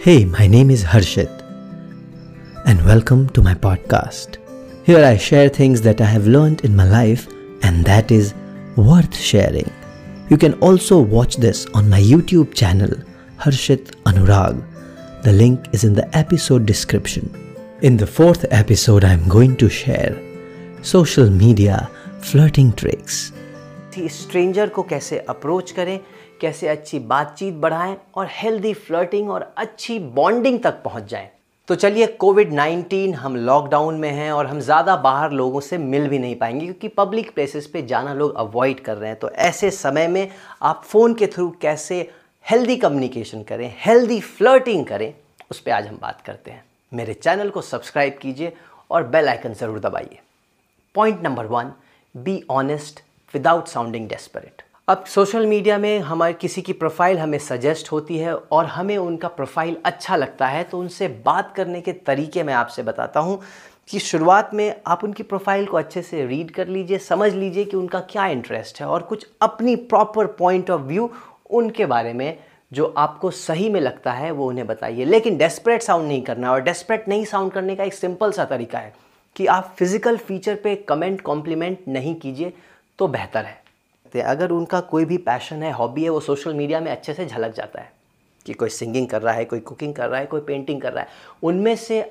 Hey, my name is Harshit, and welcome to my podcast. Here I share things that I have learned in my life, and that is worth sharing. You can also watch this on my YouTube channel, Harshit Anurag. The link is in the episode description. In the fourth episode, I am going to share social media flirting tricks. Stranger को कैसे approach करें कैसे अच्छी बातचीत बढ़ाएँ और healthy flirting और अच्छी बॉन्डिंग तक पहुँच जाएँ। तो चलिए कोविड 19 हम लॉकडाउन में हैं और हम ज़्यादा बाहर लोगों से मिल भी नहीं पाएँगे क्योंकि पब्लिक प्लेसेस पे जाना लोग अवॉइड कर रहे हैं। तो ऐसे समय में आप फ़ोन के थ्रू कैसे हेल्दी कम्युनिकेशन करें हेल्दी फ्लर्टिंग करें, उस पर आज हम बात करते हैं। मेरे चैनल को सब्सक्राइब कीजिए और बेल आइकन ज़रूर दबाइए। Point number one be honest without sounding desperate अब सोशल मीडिया में हमारे किसी की प्रोफ़ाइल हमें सजेस्ट होती है और हमें उनका प्रोफ़ाइल अच्छा लगता है तो उनसे बात करने के तरीके मैं आपसे बताता हूँ कि शुरुआत में आप उनकी प्रोफ़ाइल को अच्छे से रीड कर लीजिए, समझ लीजिए कि उनका क्या इंटरेस्ट है और कुछ अपनी प्रॉपर पॉइंट ऑफ़ व्यू उनके बारे में जो आपको सही में लगता है वो उन्हें बताइए। लेकिन डेस्परेट साउंड नहीं करना और डेस्परेट नहीं साउंड करने का एक सिंपल सा तरीका है कि आप फ़िज़िकल फीचर पे कमेंट कॉम्प्लीमेंट नहीं कीजिए तो बेहतर है। अगर उनका कोई भी पैशन है हॉबी है, वो सोशल मीडिया में अच्छे से झलक जाता है कि कोई सिंगिंग कर रहा है, कोई कुकिंग कर रहा है, कोई पेंटिंग कर रहा है। उनमें से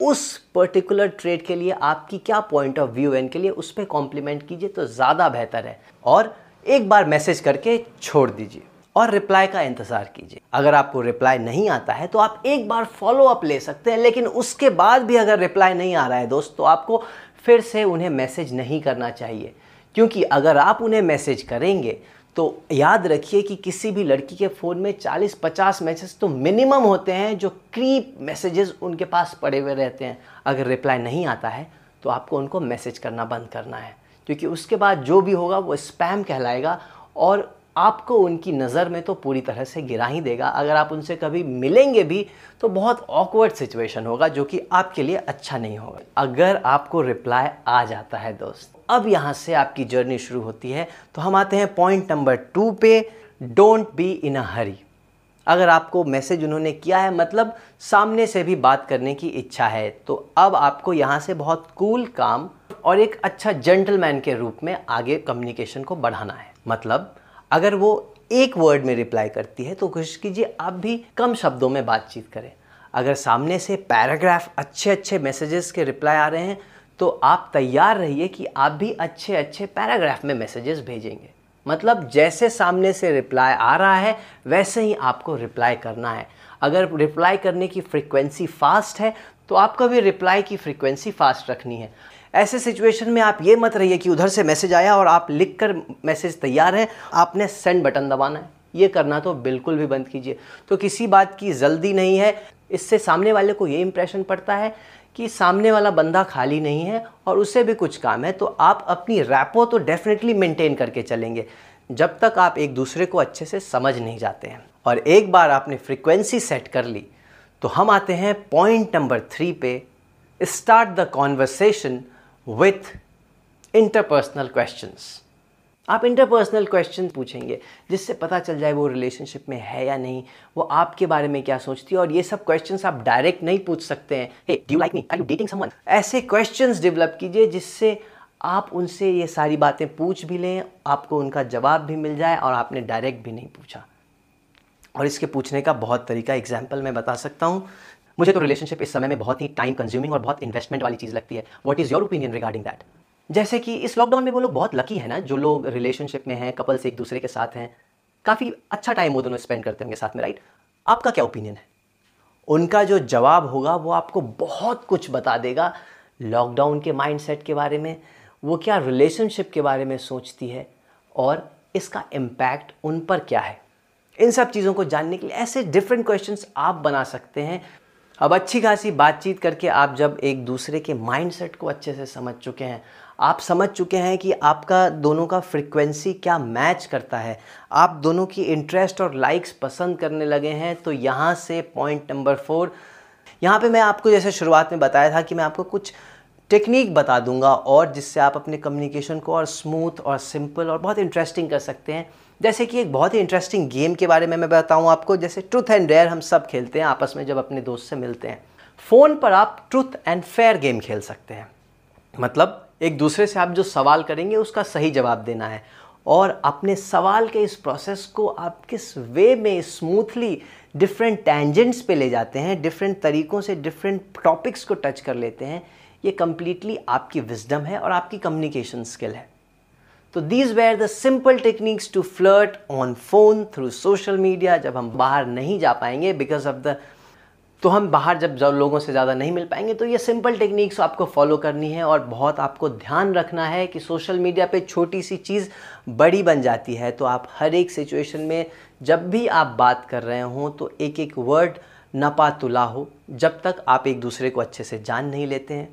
उस पर्टिकुलर ट्रेड के लिए आपकी क्या पॉइंट ऑफ़ व्यू है, इनके लिए उस पर कॉम्प्लीमेंट कीजिए तो ज़्यादा बेहतर है। और एक बार मैसेज करके छोड़ दीजिए और रिप्लाई का इंतज़ार कीजिए। अगर आपको रिप्लाई नहीं आता है तो आप एक बार फॉलो अप ले सकते हैं, लेकिन उसके बाद भी अगर रिप्लाई नहीं आ रहा है दोस्त तो आपको फिर से उन्हें मैसेज नहीं करना चाहिए। क्योंकि अगर आप उन्हें मैसेज करेंगे तो याद रखिए कि किसी भी लड़की के फ़ोन में 40-50 मैसेज तो मिनिमम होते हैं जो क्रीप मैसेजेस उनके पास पड़े हुए रहते हैं। अगर रिप्लाई नहीं आता है तो आपको उनको मैसेज करना बंद करना है। क्योंकि उसके बाद जो भी होगा, वो स्पैम कहलाएगा और आपको उनकी नज़र में तो पूरी तरह से गिरा ही देगा। अगर आप उनसे कभी मिलेंगे भी तो बहुत ऑकवर्ड सिचुएशन होगा जो कि आपके लिए अच्छा नहीं होगा। अगर आपको रिप्लाई आ जाता है, दोस्त अब यहाँ से आपकी जर्नी शुरू होती है। तो हम आते हैं पॉइंट नंबर टू पे, don't be in a hurry. अगर आपको मैसेज उन्होंने किया है मतलब सामने से भी बात करने की इच्छा है तो अब आपको यहाँ से बहुत कूल काम और एक अच्छा जेंटलमैन के रूप में आगे कम्युनिकेशन को बढ़ाना है। मतलब अगर वो एक वर्ड में रिप्लाई करती है तो कोशिश कीजिए आप भी कम शब्दों में बातचीत करें। अगर सामने से पैराग्राफ अच्छे अच्छे मैसेजेस के रिप्लाई आ रहे हैं तो आप तैयार रहिए कि आप भी अच्छे अच्छे पैराग्राफ में मैसेजेस भेजेंगे। मतलब जैसे सामने से रिप्लाई आ रहा है, वैसे ही आपको रिप्लाई करना है। अगर रिप्लाई करने की फ्रीक्वेंसी फास्ट है तो आपको भी रिप्लाई की फ्रीक्वेंसी फास्ट रखनी है। ऐसे सिचुएशन में आप ये मत रहिए कि उधर से मैसेज आया और आप लिख कर मैसेज तैयार है, आपने सेंड बटन दबाना है। ये करना तो बिल्कुल भी बंद कीजिए। तो किसी बात की जल्दी नहीं है। इससे सामने वाले को ये इंप्रेशन पड़ता है कि सामने वाला बंदा खाली नहीं है और उससे भी कुछ काम है तो आप अपनी रैपो तो डेफिनेटली मेंटेन करके चलेंगे, जब तक आप एक दूसरे को अच्छे से समझ नहीं जाते हैं। और एक बार आपने फ्रिक्वेंसी सेट कर ली तो हम आते हैं पॉइंट नंबर थ्री पे start the conversation with interpersonal questions आप इंटरपर्सनल क्वेश्चन पूछेंगे जिससे पता चल जाए वो रिलेशनशिप में है या नहीं वो आपके बारे में क्या सोचती है और ये सब क्वेश्चंस आप डायरेक्ट नहीं पूछ सकते हैं। Hey, do you like me? Are you dating someone? ऐसे क्वेश्चंस डेवलप कीजिए जिससे आप उनसे ये सारी बातें पूछ भी लें आपको उनका जवाब भी मिल जाए और आपने डायरेक्ट भी नहीं पूछा। और इसके पूछने का बहुत तरीका एग्ज़ाम्पल मैं बता सकता हूँ। मुझे तो रिलेशनशिप इस समय में बहुत ही टाइम कंज्यूमिंग और बहुत इन्वेस्टमेंट वाली चीज़ लगती है। What is your opinion regarding that जैसे कि इस लॉकडाउन में वो लोग बहुत लकी है ना, जो लोग रिलेशनशिप में हैं कपल्स एक दूसरे के साथ हैं। काफ़ी अच्छा टाइम वो दोनों स्पेंड करते होंगे साथ में राइट आपका क्या ओपिनियन है? उनका जो जवाब होगा, वो आपको बहुत कुछ बता देगा लॉकडाउन के माइंडसेट के बारे में, वो क्या रिलेशनशिप के बारे में सोचती है और इसका इम्पैक्ट उन पर क्या है। इन सब चीज़ों को जानने के लिए ऐसे डिफरेंट क्वेश्चंस आप बना सकते हैं। अब अच्छी खासी बातचीत करके आप जब एक दूसरे के माइंडसेट को अच्छे से समझ चुके हैं आप समझ चुके हैं कि आपका दोनों का फ्रिक्वेंसी क्या मैच करता है। आप दोनों की इंटरेस्ट और लाइक्स पसंद करने लगे हैं तो यहाँ से पॉइंट नंबर फोर यहाँ पे मैं आपको जैसे शुरुआत में बताया था कि मैं आपको कुछ टेक्निक बता दूँगा और जिससे आप अपने कम्युनिकेशन को और स्मूथ और सिंपल और बहुत इंटरेस्टिंग कर सकते हैं। जैसे कि एक बहुत ही इंटरेस्टिंग गेम के बारे में मैं बताऊँ आपको, जैसे ट्रूथ एंड डेयर हम सब खेलते हैं, आपस में जब अपने दोस्त से मिलते हैं। फ़ोन पर आप ट्रूथ एंड फेयर गेम खेल सकते हैं। मतलब एक दूसरे से आप जो सवाल करेंगे, उसका सही जवाब देना है। और अपने सवाल के इस प्रोसेस को आप किस वे में स्मूथली डिफरेंट टेंजेंट्स पे ले जाते हैं डिफरेंट तरीक़ों से डिफरेंट टॉपिक्स को टच कर लेते हैं, ये कम्प्लीटली आपकी विजडम है और आपकी कम्युनिकेशन स्किल है। तो these were the simple techniques to flirt on phone through social media जब हम बाहर नहीं जा पाएँगे बिकॉज़ ऑफ़ द तो हम बाहर जब जब लोगों से ज़्यादा नहीं मिल पाएँगे तो ये सिंपल टेक्निक्स आपको फॉलो करनी है और बहुत आपको ध्यान रखना है कि सोशल मीडिया पे छोटी सी चीज़ बड़ी बन जाती है। तो आप हर एक सिचुएशन में जब भी आप बात कर रहे हों तो एक एक वर्ड नपा तुला हो, जब तक आप एक दूसरे को अच्छे से जान नहीं लेते हैं।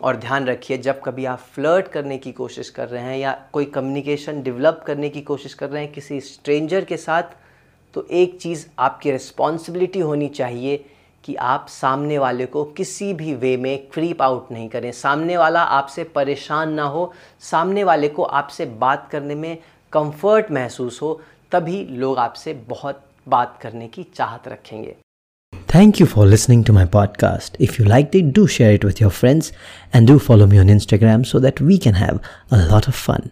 और ध्यान रखिए, जब कभी आप फ्लर्ट करने की कोशिश कर रहे हैं या कोई कम्युनिकेशन डेवलप करने की कोशिश कर रहे हैं किसी स्ट्रेंजर के साथ तो एक चीज़ आपकी रिस्पॉन्सिबिलिटी होनी चाहिए कि आप सामने वाले को किसी भी वे में क्रीप आउट नहीं करें। सामने वाला आपसे परेशान ना हो। सामने वाले को आपसे बात करने में कंफर्ट महसूस हो, तभी लोग आपसे बहुत बात करने की चाहत रखेंगे। Thank you for listening to my podcast if you like that do share it with your friends and do follow me on Instagram so that we can have a lot of fun